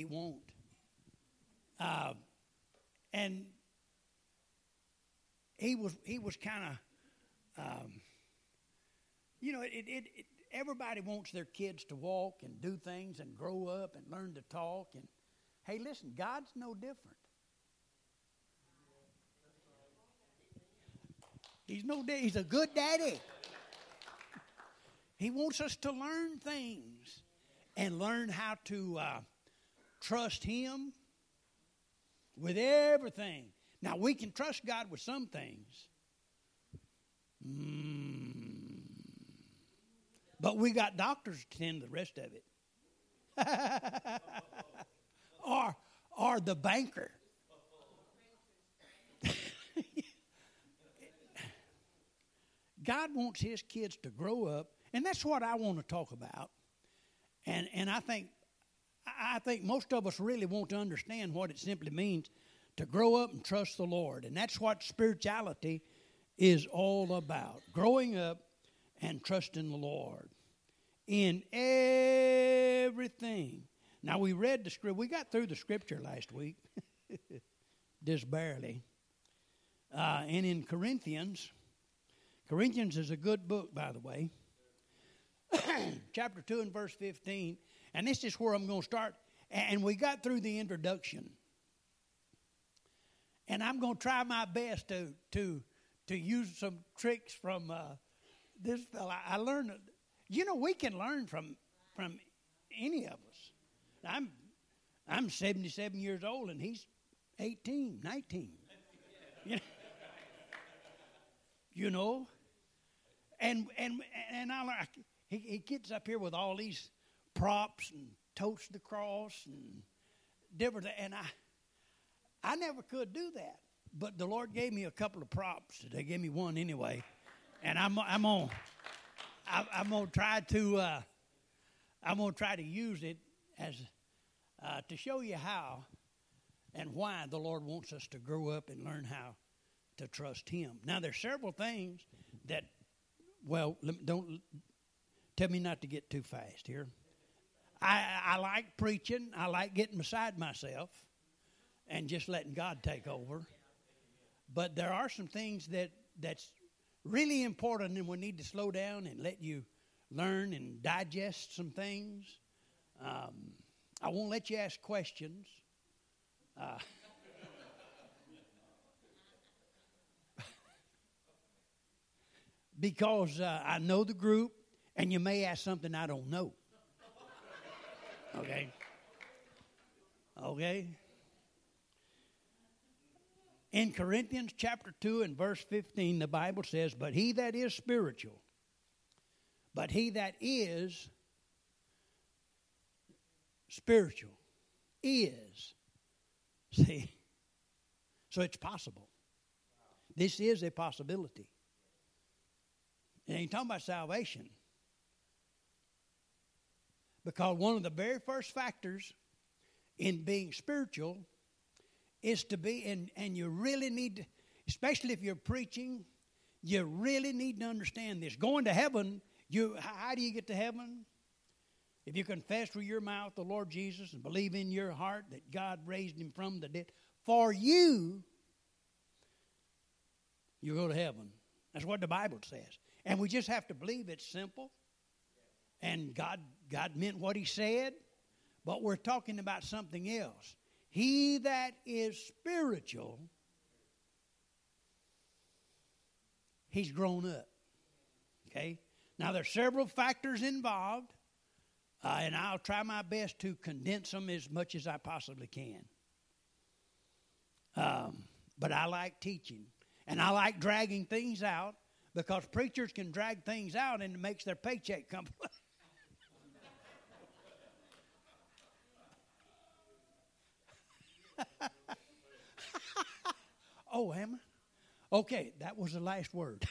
He won't. Uh, and he was he was kind of, um, you know, it, it, it, everybody wants their kids to walk and do things and grow up and learn to talk. And hey, listen, God's no different. He's no he's a good daddy. He wants us to learn things and learn how to uh, trust Him with everything. Now, we can trust God with some things. Mm. But we got doctors to tend the rest of it. or, or the banker. God wants his kids to grow up, and that's what I want to talk about. And and I think I think most of us really want to understand what it simply means to grow up and trust the Lord. And that's what spirituality is all about. Growing up and trusting the Lord in everything. Now we read the script. We got through the scripture last week, just barely. Uh, and in Corinthians, Corinthians is a good book, by the way. chapter 2 and verse 15. And this is where I'm going to start. And we got through the introduction. And I'm going to try my best to, to, to use some tricks from uh, this fella. I learned, you know, we can learn from, from any of us. I'm, I'm 77 years old and he's 18, 19. You know? you know? And, and, and I he, he gets up here with all these props and totes the cross and different. And I, I never could do that. But the Lord gave me a couple of props. They gave me one anyway, and I'm I'm on. I'm gonna try to uh, I'm gonna try to use it as uh, to show you how and why the Lord wants us to grow up and learn how to trust Him. Now, there's several things that, well, don't Tell me not to get too fast here. I, I like preaching. I like getting beside myself and just letting God take over. But there are some things that that's really important, and we need to slow down and let you learn and digest some things. Um, I won't let you ask questions. Uh, because uh, I know the group and you may ask something I don't know. Okay? Okay? In Corinthians chapter 2 and verse 15, the Bible says, But he that is spiritual, but he that is spiritual is. See? So it's possible. This is a possibility. And ain't talking about salvation. Because one of the very first factors in being spiritual is to be, and, and you really need to, especially if you're preaching, you really need to understand this. Going to heaven, you how do you get to heaven? If you confess with your mouth the Lord Jesus and believe in your heart that God raised him from the dead, for you, you go to heaven. That's what the Bible says. And we just have to believe it's simple and God, God meant what He said, but we're talking about something else. He that is spiritual, he's grown up. Okay? Now, there's several factors involved, uh, and I'll try my best to condense them as much as I possibly can. Um, but I like teaching, and I like dragging things out because preachers can drag things out and it makes their paycheck come. oh, am I? Okay, that was the last word.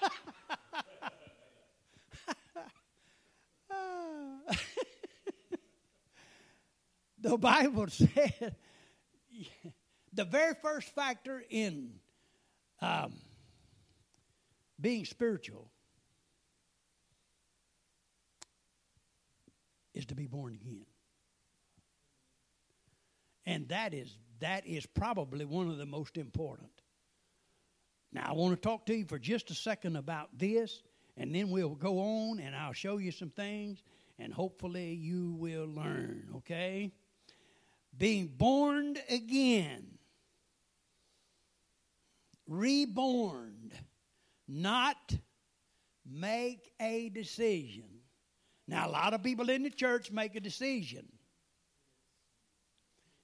the Bible said the very first factor in um, being spiritual is to be born again. And that is that is probably one of the most important. Now I want to talk to you for just a second about this, and then we'll go on and I'll show you some things, and hopefully you will learn, okay? Being born again, reborn, not make a decision. Now, a lot of people in the church make a decision.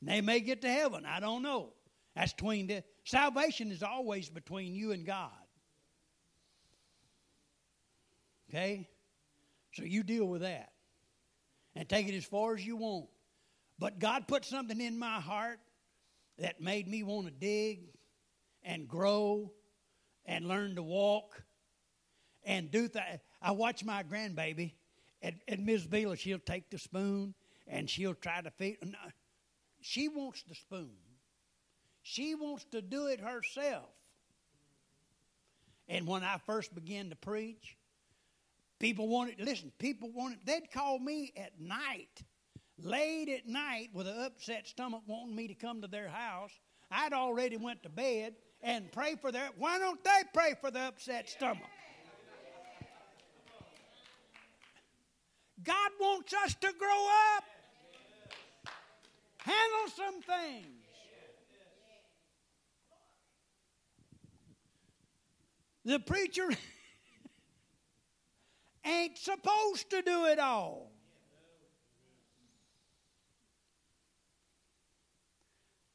They may get to heaven. I don't know. That's between the salvation is always between you and God. Okay? So you deal with that. And take it as far as you want. But God put something in my heart that made me want to dig and grow and learn to walk and do that. I watch my grandbaby, and, and Ms. Vila, she'll take the spoon and she'll try to feed. She wants the spoon. She wants to do it herself. And when I first began to preach, people wanted, listen, people wanted, they'd call me at night, late at night with an upset stomach wanting me to come to their house. I'd already went to bed and pray for their, why don't they pray for the upset stomach? God wants us to grow up, handle some things. The preacher ain't supposed to do it all.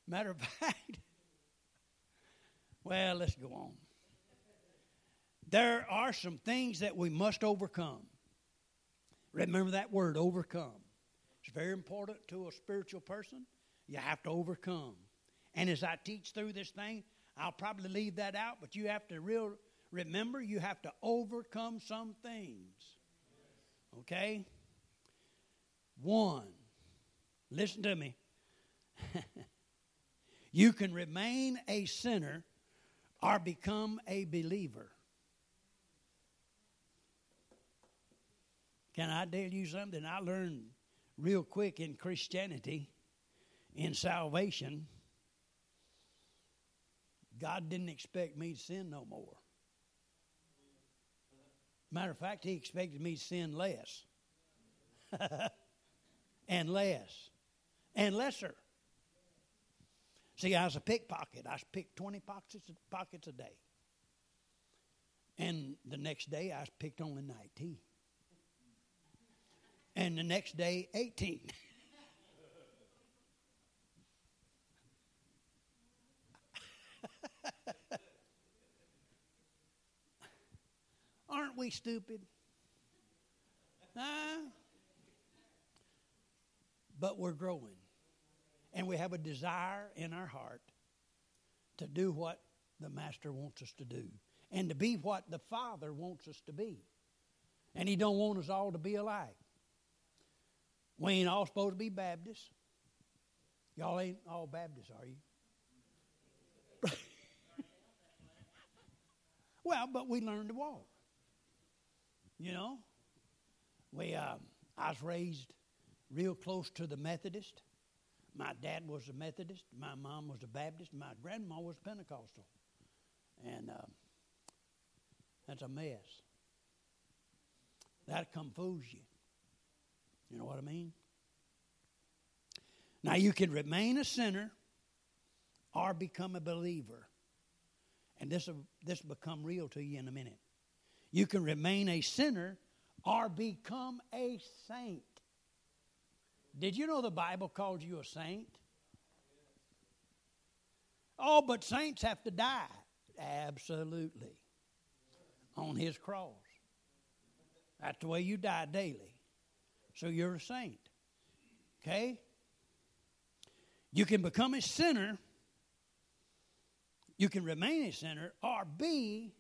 Matter of fact, well, let's go on. There are some things that we must overcome. Remember that word, overcome. Very important to a spiritual person. You have to overcome. And as I teach through this thing, I'll probably leave that out, but you have to real remember you have to overcome some things. Okay? One, listen to me. you can remain a sinner or become a believer. Can I tell you something I learned real quick in Christianity, in salvation? God didn't expect me to sin no more. Matter of fact, He expected me to sin less. and less. And lesser. See, I was a pickpocket. I picked 20 pockets, pockets a day. And the next day, I picked only 19 and the next day 18. Aren't we stupid? Huh? But we're growing. And we have a desire in our heart to do what the Master wants us to do and to be what the Father wants us to be. And He don't want us all to be alike. We ain't all supposed to be Baptists. Y'all ain't all Baptists, are you? well, but we learned to walk. You know, we uh, I was raised real close to the Methodist. My dad was a Methodist. My mom was a Baptist. My grandma was Pentecostal, and uh, that's a mess. That confuses you. You know what I mean? Now, you can remain a sinner or become a believer. And this will, this will become real to you in a minute. You can remain a sinner or become a saint. Did you know the Bible calls you a saint? Oh, but saints have to die. Absolutely. On his cross. That's the way you die daily. So you're a saint. Okay? You can become a sinner, you can remain a sinner, or be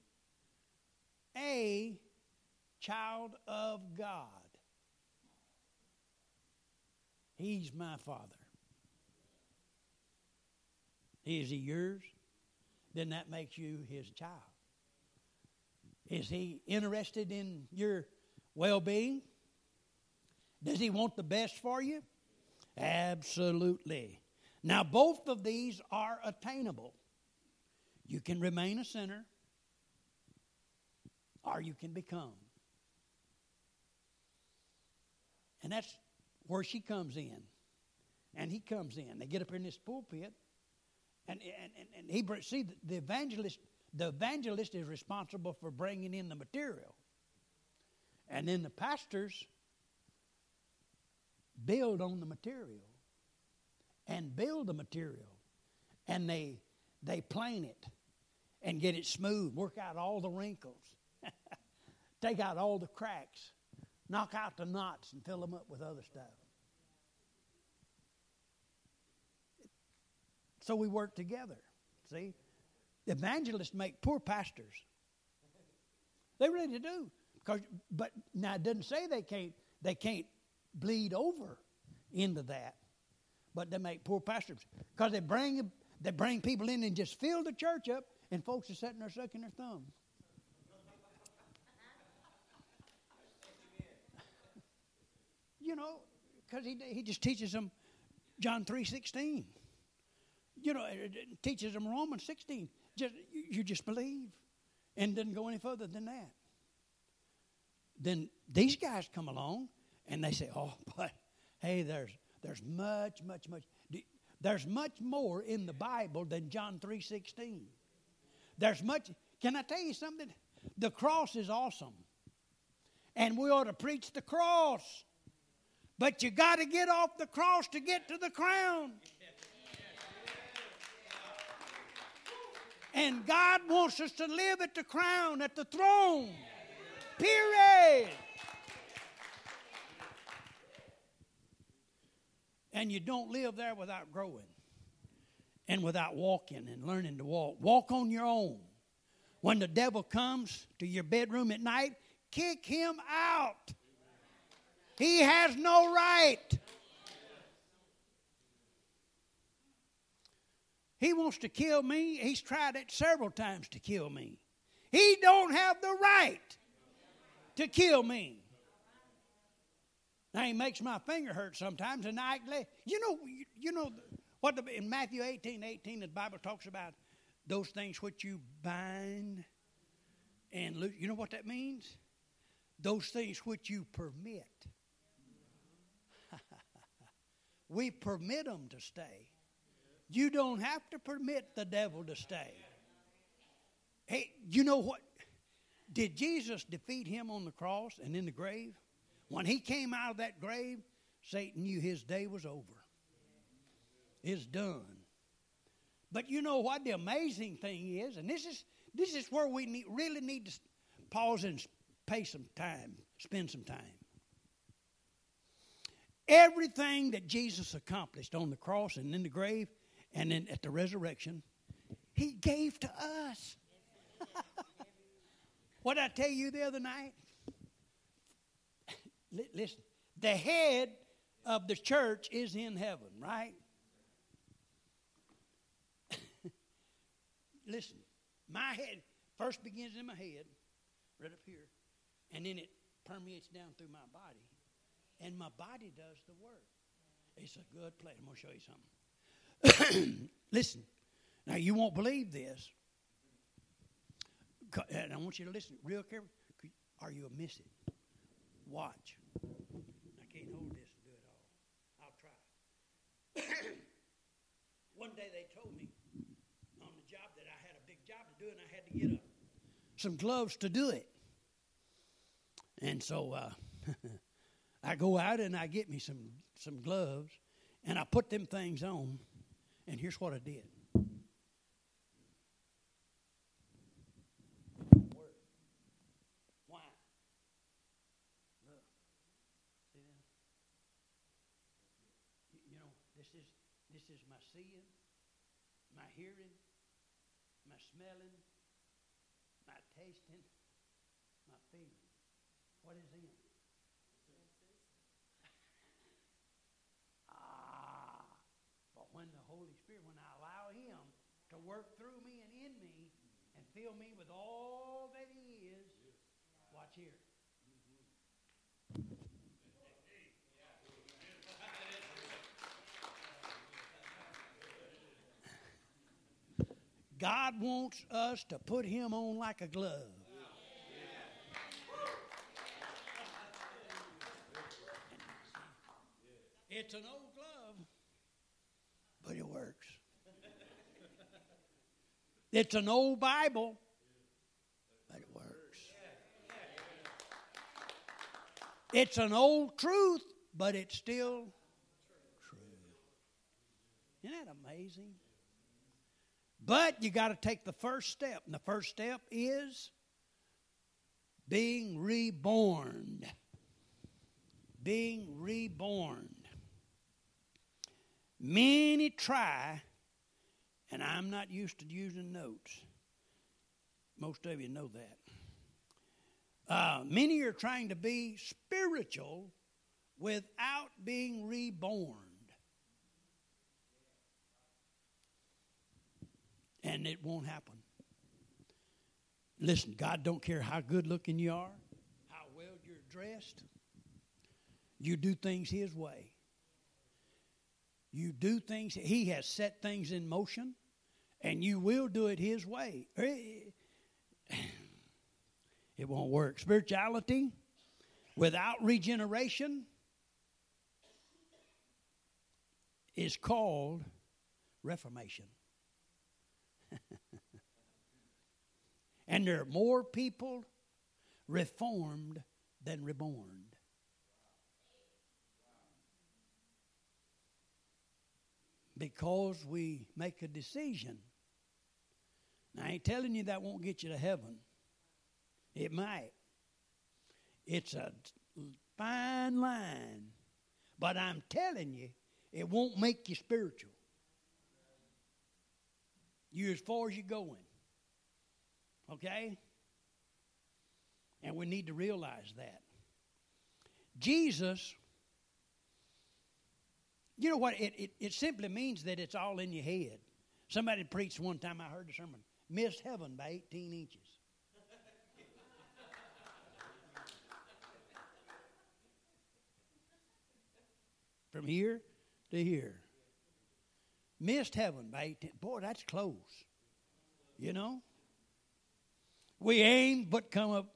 a child of God. He's my father. Is he yours? Then that makes you his child. Is he interested in your well being? Does he want the best for you? Absolutely. Now, both of these are attainable. You can remain a sinner, or you can become. And that's where she comes in. And he comes in. They get up in this pulpit, and, and, and, and he see the evangelist. The evangelist is responsible for bringing in the material, and then the pastors build on the material and build the material. And they they plane it and get it smooth work out all the wrinkles take out all the cracks knock out the knots and fill them up with other stuff. So we work together see? Evangelists make poor pastors. They really do because but now it doesn't say they can't they can't bleed over into that. But they make poor pastors because they bring they bring people in and just fill the church up, and folks are sitting there sucking their thumbs. you know, because he he just teaches them John three sixteen. You know, it teaches them Romans sixteen. Just you just believe, and doesn't go any further than that. Then these guys come along and they say, "Oh, but hey, there's there's much, much, much. There's much more in the Bible than John three sixteen. There's much. Can I tell you something? The cross is awesome, and we ought to preach the cross. But you got to get off the cross to get to the crown. And God wants us to live at the crown, at the throne. Period. And you don't live there without growing and without walking and learning to walk. Walk on your own. When the devil comes to your bedroom at night, kick him out. He has no right. He wants to kill me. He's tried it several times to kill me. He don't have the right to kill me. Now he makes my finger hurt sometimes, and I, you know, you know what the, in Matthew 18, 18, the Bible talks about those things which you bind and loose. You know what that means? Those things which you permit. we permit them to stay. You don't have to permit the devil to stay. Hey, you know what? Did Jesus defeat him on the cross and in the grave? When he came out of that grave, Satan knew his day was over. It's done. But you know what the amazing thing is, and this is this is where we need, really need to pause and pay some time, spend some time. Everything that Jesus accomplished on the cross and in the grave and then at the resurrection, he gave to us. what did I tell you the other night? Listen, the head of the church is in heaven, right? listen, my head first begins in my head, right up here, and then it permeates down through my body, and my body does the work. It's a good place. I'm going to show you something. listen, now you won't believe this, and I want you to listen real carefully. Are you a miss? Watch. I can't hold this and do it all. I'll try. One day they told me on the job that I had a big job to do and I had to get a, some gloves to do it. And so uh, I go out and I get me some, some gloves and I put them things on. And here's what I did. Is my seeing, my hearing, my smelling, my tasting, my feeling. What is in? ah, but when the Holy Spirit, when I allow Him to work through me and in me and fill me with all that He is, watch here. God wants us to put Him on like a glove. It's an old glove, but it works. It's an old Bible, but it works. It's an old truth, but it's still true. Isn't that amazing? But you got to take the first step, and the first step is being reborn. Being reborn. Many try, and I'm not used to using notes. Most of you know that. Uh, many are trying to be spiritual without being reborn. And it won't happen. Listen, God don't care how good looking you are, how well you're dressed. You do things His way. You do things, He has set things in motion, and you will do it His way. Eh, it won't work. Spirituality without regeneration is called reformation. And there are more people reformed than reborn. Because we make a decision. Now, I ain't telling you that won't get you to heaven. It might. It's a fine line. But I'm telling you, it won't make you spiritual. You're as far as you're going. Okay? And we need to realize that. Jesus, you know what? It, it, it simply means that it's all in your head. Somebody preached one time, I heard the sermon, missed heaven by 18 inches. from here to here. Missed heaven by 18. Boy, that's close. You know? We aim but come up.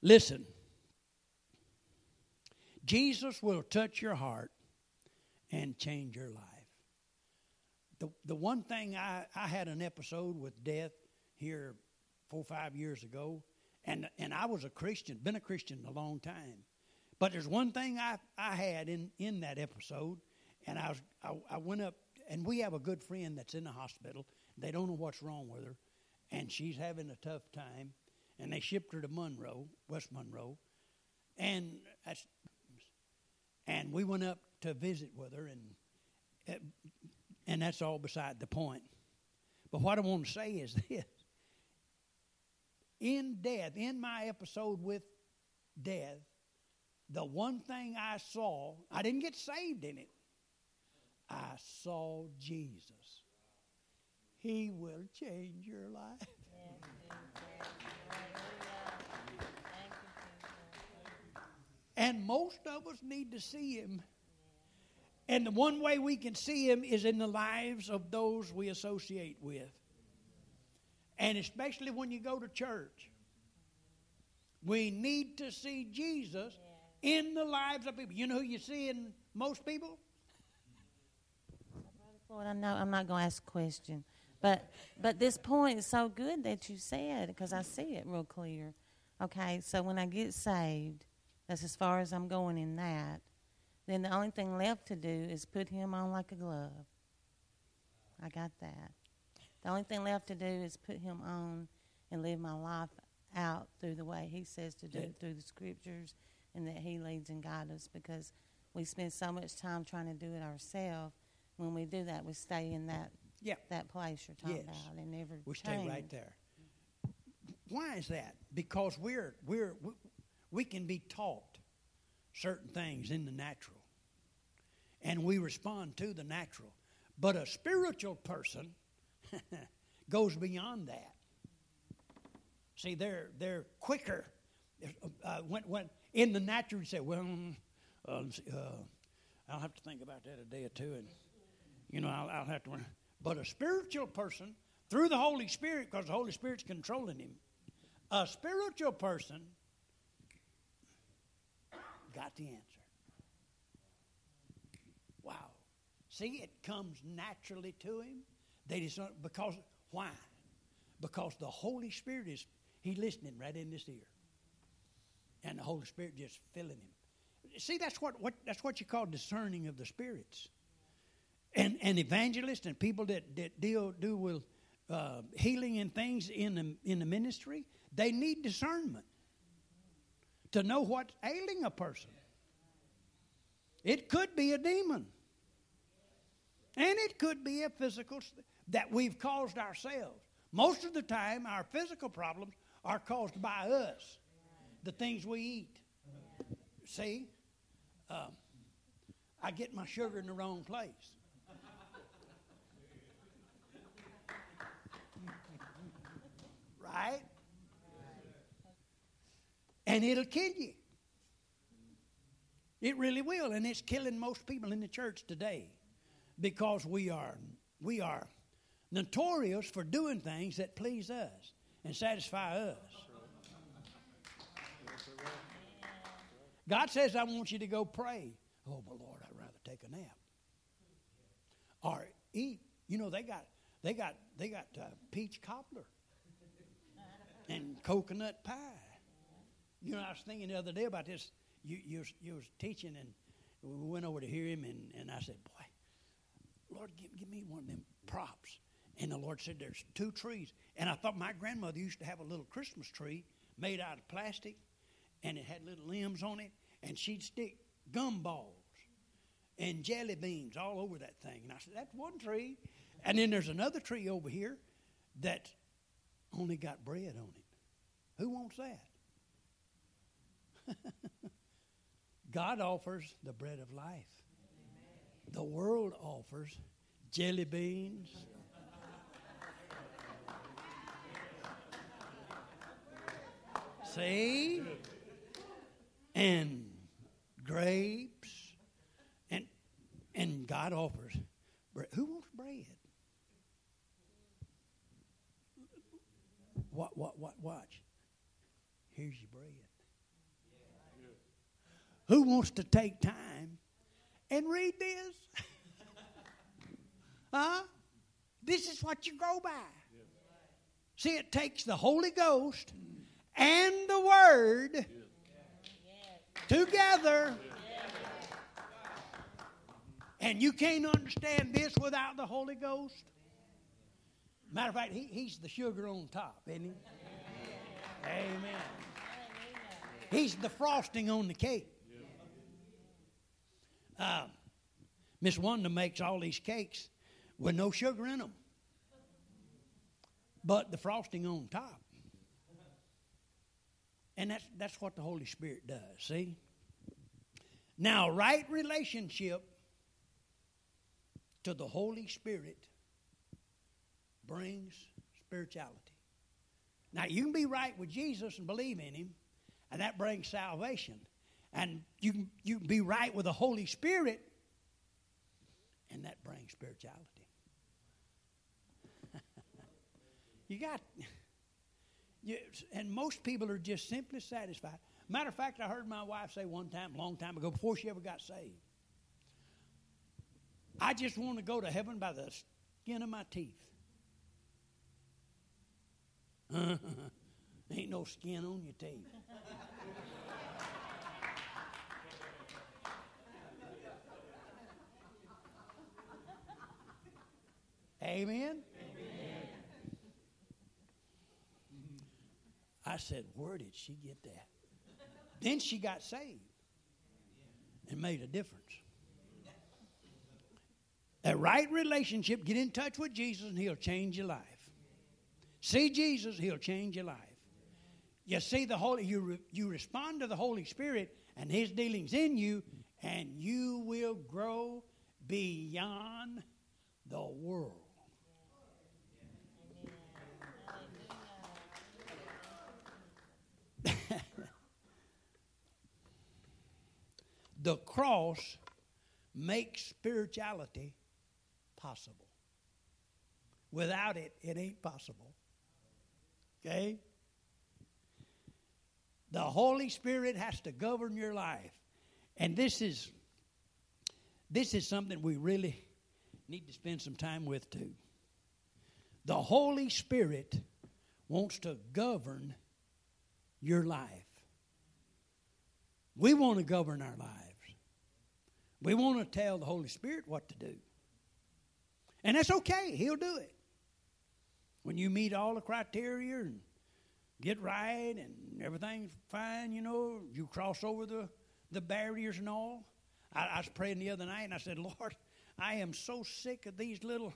Listen. Jesus will touch your heart and change your life. The, the one thing I, I had an episode with death here four or five years ago and, and I was a Christian, been a Christian a long time. But there's one thing I, I had in, in that episode, and I, was, I, I went up, and we have a good friend that's in the hospital. They don't know what's wrong with her, and she's having a tough time. And they shipped her to Monroe, West Monroe, and and we went up to visit with her, and and that's all beside the point. But what I want to say is this: in death, in my episode with death, the one thing I saw, I didn't get saved in it. I saw Jesus. He will change your life. And most of us need to see him. And the one way we can see him is in the lives of those we associate with. And especially when you go to church, we need to see Jesus in the lives of people. You know who you see in most people? Lord, I know I'm not going to ask a question, but but this point is so good that you said because I see it real clear. Okay, so when I get saved, that's as far as I'm going in that. Then the only thing left to do is put him on like a glove. I got that. The only thing left to do is put him on and live my life out through the way he says to do it through the scriptures and that he leads and guides us because we spend so much time trying to do it ourselves. When we do that, we stay in that yeah. that place you're talking yes. about and never we change. stay right there. Why is that? Because we're we're we, we can be taught certain things in the natural, and we respond to the natural. But a spiritual person goes beyond that. See, they're they're quicker. Uh, when, when in the natural, you say, "Well, uh, uh, I'll have to think about that a day or two, and You know, I'll, I'll have to. But a spiritual person, through the Holy Spirit, because the Holy Spirit's controlling him, a spiritual person got the answer. Wow. See, it comes naturally to him. They just because why? Because the Holy Spirit is he listening right in this ear, and the Holy Spirit just filling him. See, that's what, what that's what you call discerning of the spirits. And and evangelists and people that, that deal do with uh, healing and things in the in the ministry, they need discernment to know what's ailing a person. It could be a demon. And it could be a physical that we've caused ourselves. Most of the time, our physical problems are caused by us, the things we eat. See, um, I get my sugar in the wrong place. Right? And it'll kill you. It really will, and it's killing most people in the church today because we are we are notorious for doing things that please us and satisfy us. God says, I want you to go pray. Oh, but Lord, I'd rather take a nap. Or eat. You know, they got they got they got uh, peach cobbler coconut pie. You know, I was thinking the other day about this. You you, you was teaching and we went over to hear him and, and I said, Boy, Lord, give, give me one of them props. And the Lord said, There's two trees. And I thought my grandmother used to have a little Christmas tree made out of plastic, and it had little limbs on it, and she'd stick gumballs and jelly beans all over that thing. And I said, That's one tree. And then there's another tree over here that only got bread on it. Who wants that? God offers the bread of life. The world offers jelly beans, See? And grapes. And and God offers bread. Who wants bread? What what what watch. Here's your bread. Who wants to take time and read this? huh? This is what you go by. See, it takes the Holy Ghost and the Word together. And you can't understand this without the Holy Ghost. Matter of fact, he, he's the sugar on top, isn't he? Amen. He's the frosting on the cake. Uh, Miss Wanda makes all these cakes with no sugar in them, but the frosting on top. And that's, that's what the Holy Spirit does, see? Now, right relationship to the Holy Spirit brings spirituality. Now, you can be right with Jesus and believe in Him, and that brings salvation. And you can, you can be right with the Holy Spirit, and that brings spirituality. you got. You, and most people are just simply satisfied. Matter of fact, I heard my wife say one time, a long time ago, before she ever got saved, I just want to go to heaven by the skin of my teeth. Ain't no skin on your teeth. Amen. I said, Where did she get that? then she got saved and made a difference. A right relationship, get in touch with Jesus and he'll change your life. See Jesus, he'll change your life. You see the Holy, you, re, you respond to the Holy Spirit and his dealings in you, and you will grow beyond the world. the cross makes spirituality possible. Without it, it ain't possible. Okay? The Holy Spirit has to govern your life. And this is this is something we really need to spend some time with too. The Holy Spirit wants to govern your life. We want to govern our lives. We want to tell the Holy Spirit what to do. And that's okay, He'll do it. When you meet all the criteria and get right and everything's fine, you know, you cross over the, the barriers and all. I, I was praying the other night and I said, Lord, I am so sick of these little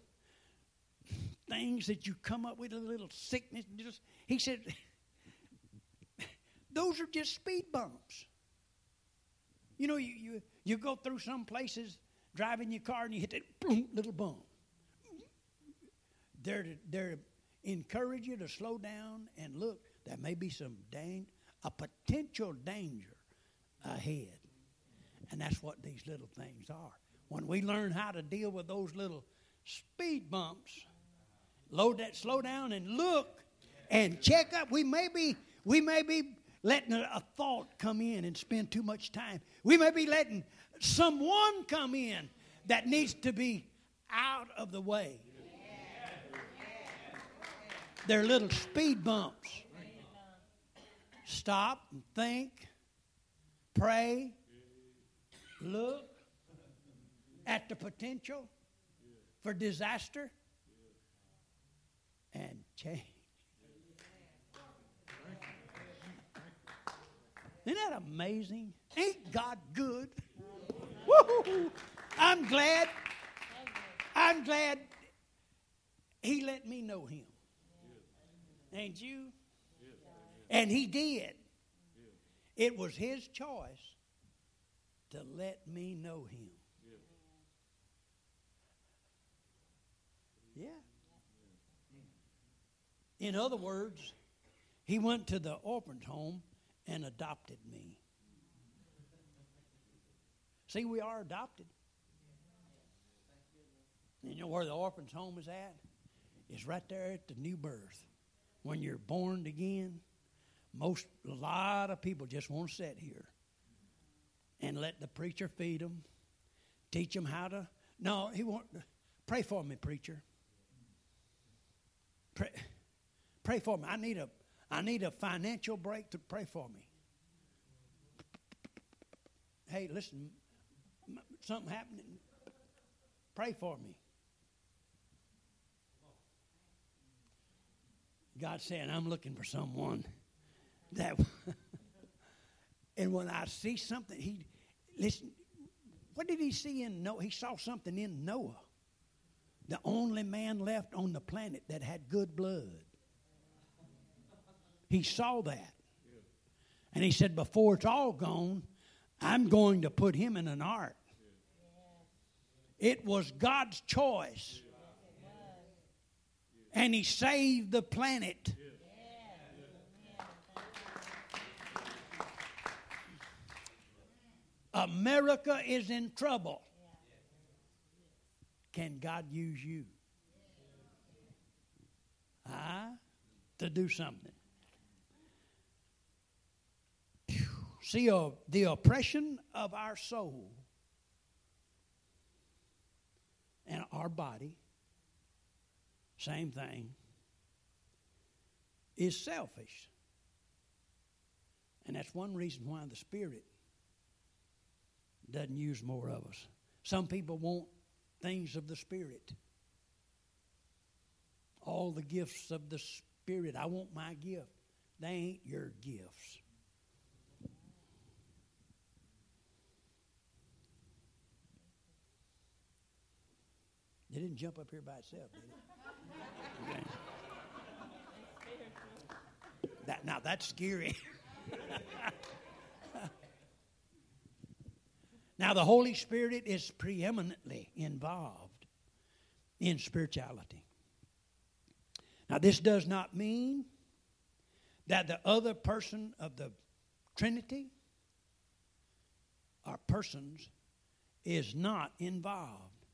things that you come up with, a little sickness. Just, he said, those are just speed bumps. You know, you, you, you go through some places driving your car and you hit that boom, little bump. They're they're encourage you to slow down and look. There may be some dang, a potential danger ahead. And that's what these little things are. When we learn how to deal with those little speed bumps, load that, slow down and look and check up. We may be, we may be letting a thought come in and spend too much time. We may be letting someone come in that needs to be out of the way. They're little speed bumps. Stop and think, pray, look at the potential for disaster and change. Isn't that amazing? Ain't God good? Woo! I'm glad. I'm glad He let me know Him. Ain't you? And He did. It was His choice to let me know Him. Yeah. In other words, He went to the orphan's home and adopted me. See, we are adopted. You know where the orphan's home is at? It's right there at the new birth. When you're born again, most a lot of people just want to sit here and let the preacher feed them, teach them how to. No, he won't. Pray for me, preacher. Pray, pray for me. I need a I need a financial break to pray for me. Hey, listen, something happening. Pray for me. God saying, I'm looking for someone that. and when I see something, he listen. What did he see in Noah? He saw something in Noah, the only man left on the planet that had good blood. He saw that. And he said, Before it's all gone, I'm going to put him in an ark. It was God's choice. And he saved the planet. America is in trouble. Can God use you? Huh? To do something. See, uh, the oppression of our soul and our body, same thing, is selfish. And that's one reason why the Spirit doesn't use more of us. Some people want things of the Spirit. All the gifts of the Spirit. I want my gift. They ain't your gifts. It didn't jump up here by itself, did it? Okay. That, now that's scary. now the Holy Spirit is preeminently involved in spirituality. Now this does not mean that the other person of the Trinity or persons is not involved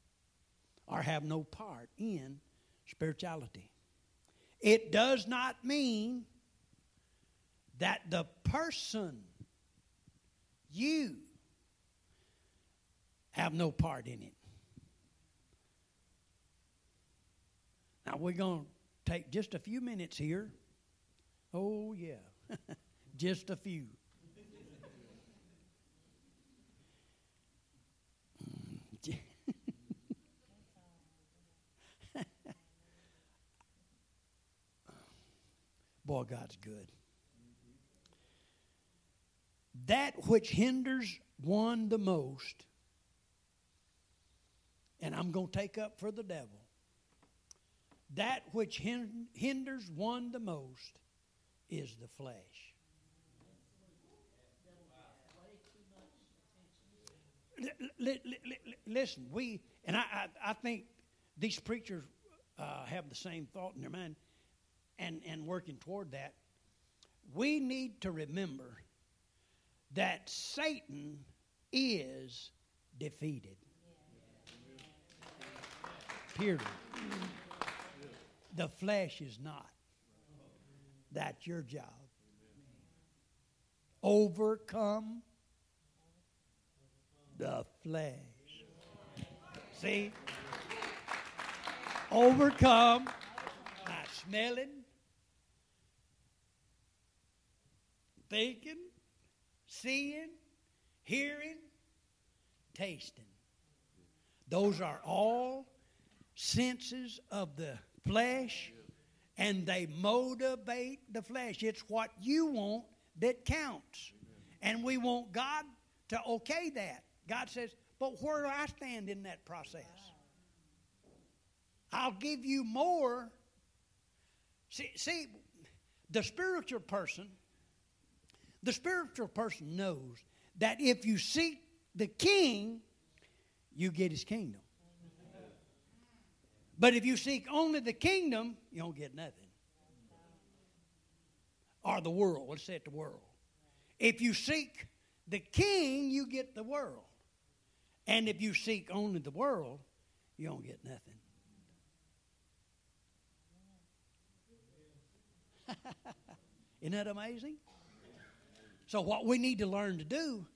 or have no part in spirituality. It does not mean that the person, you, have no part in it. Now we're going to take just a few minutes here. Oh, yeah, just a few. Boy, God's good. That which hinders one the most, and I'm going to take up for the devil, that which hinders one the most is the flesh. Listen, we, and I, I, I think these preachers uh, have the same thought in their mind and, and working toward that. We need to remember that Satan is defeated. Period. The flesh is not. That's your job. Overcome the flesh. See? Overcome by smelling, thinking, seeing, hearing, tasting. Those are all senses of the flesh and they motivate the flesh. It's what you want that counts. And we want God to okay that. God says, but where do I stand in that process? I'll give you more. See, see, the spiritual person, the spiritual person knows that if you seek the king, you get his kingdom. But if you seek only the kingdom, you don't get nothing. Or the world. Let's say it the world. If you seek the king, you get the world. And if you seek only the world, you don't get nothing. Isn't that amazing? So, what we need to learn to do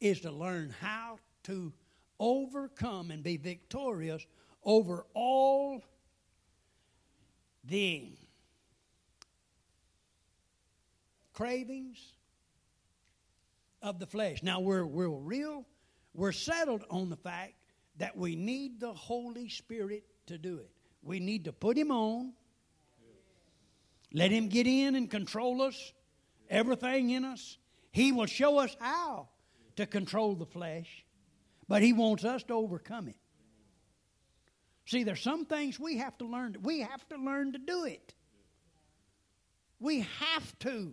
is to learn how to overcome and be victorious over all the cravings of the flesh. Now we're we're real, we're settled on the fact that we need the Holy Spirit to do it. We need to put him on. Let him get in and control us, everything in us. He will show us how to control the flesh, but he wants us to overcome it. See, there's some things we have to learn. We have to learn to do it. We have to.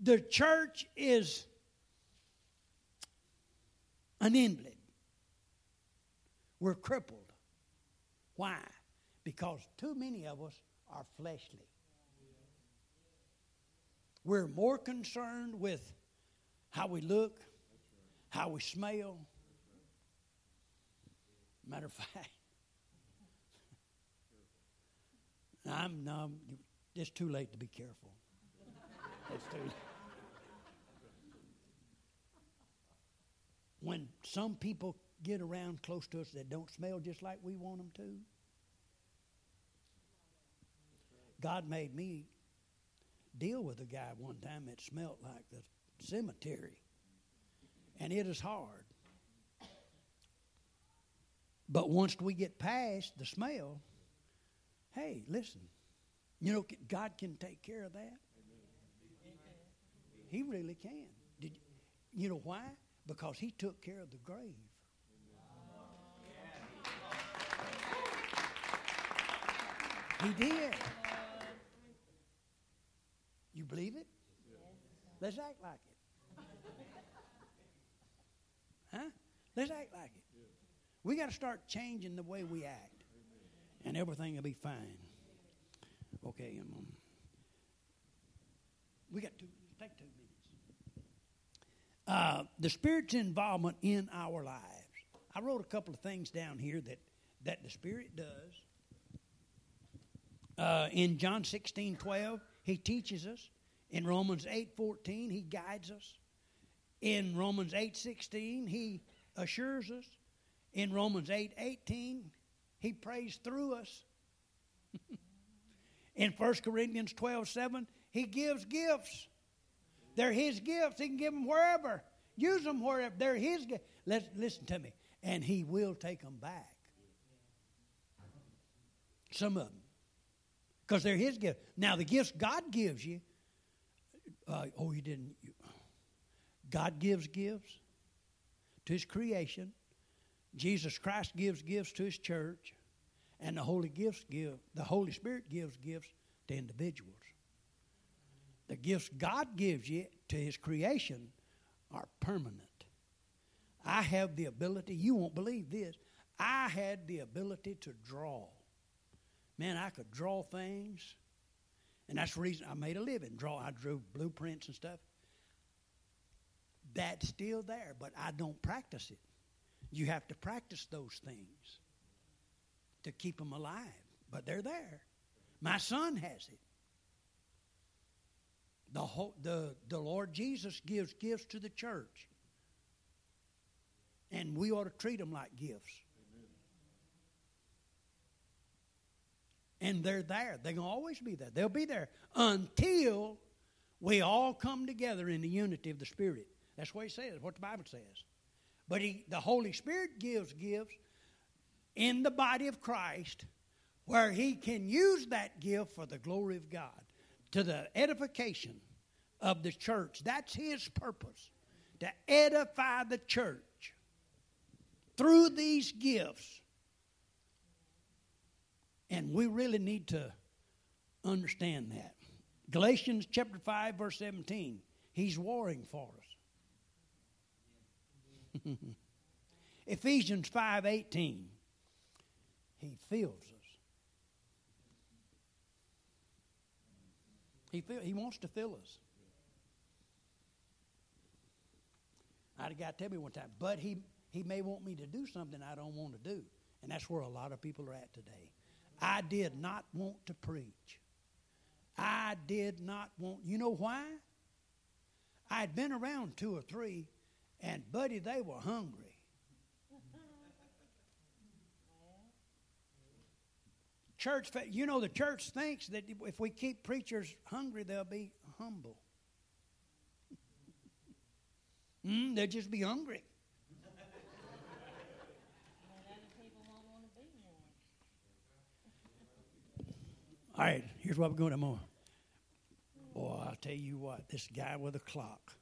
The church is an invalid. We're crippled. Why? Because too many of us are fleshly. We're more concerned with how we look, how we smell. Matter of fact, I'm, no, it's too late to be careful. It's too When some people get around close to us that don't smell just like we want them to, God made me deal with a guy one time that smelled like the cemetery. And it is hard. But once we get past the smell, Hey, listen. You know, God can take care of that. He really can. Did you, know why? Because He took care of the grave. He did. You believe it? Let's act like it. Huh? Let's act like it. We got to start changing the way we act and everything will be fine. Okay, um, we got two. Take two minutes. Uh, the Spirit's involvement in our lives. I wrote a couple of things down here that that the Spirit does. Uh, in John 16 12, he teaches us. In Romans 8 14, he guides us. In Romans 8 16, he assures us. In Romans 8 18, he prays through us. in 1 Corinthians 12 7, he gives gifts. They're his gifts. He can give them wherever. Use them wherever. They're his gifts. Listen to me. And he will take them back. Some of them. Because they're his gifts. Now, the gifts God gives you, uh, oh, you didn't. You, God gives gifts to his creation. Jesus Christ gives gifts to his church. And the Holy gifts give, the Holy Spirit gives gifts to individuals. The gifts God gives you to his creation are permanent. I have the ability, you won't believe this, I had the ability to draw. Man, I could draw things. And that's the reason I made a living. Draw I drew blueprints and stuff. That's still there, but I don't practice it. You have to practice those things to keep them alive. But they're there. My son has it. The, whole, the, the Lord Jesus gives gifts to the church. And we ought to treat them like gifts. And they're there. They're going to always be there. They'll be there until we all come together in the unity of the Spirit. That's what he says, what the Bible says. But he, the Holy Spirit gives gifts in the body of Christ where he can use that gift for the glory of God, to the edification of the church. That's his purpose, to edify the church through these gifts. And we really need to understand that. Galatians chapter 5 verse 17. He's warring for us. Ephesians 5:18. He fills us. He feel, he wants to fill us. I had a guy tell me one time, but he he may want me to do something I don't want to do. And that's where a lot of people are at today. I did not want to preach. I did not want, you know why? I had been around two or three, and buddy, they were hungry. Church, you know, the church thinks that if we keep preachers hungry, they'll be humble. mm, they'll just be hungry. All right, here's what we're going to more. Boy, I'll tell you what, this guy with a clock.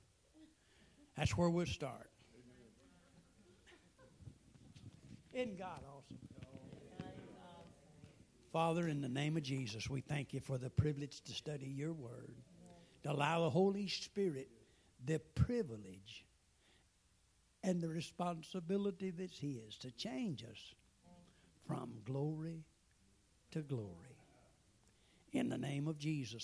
That's where we'll start. Isn't God awesome? Father, in the name of Jesus, we thank you for the privilege to study your word, to allow the Holy Spirit the privilege and the responsibility that's his to change us from glory to glory. In the name of Jesus.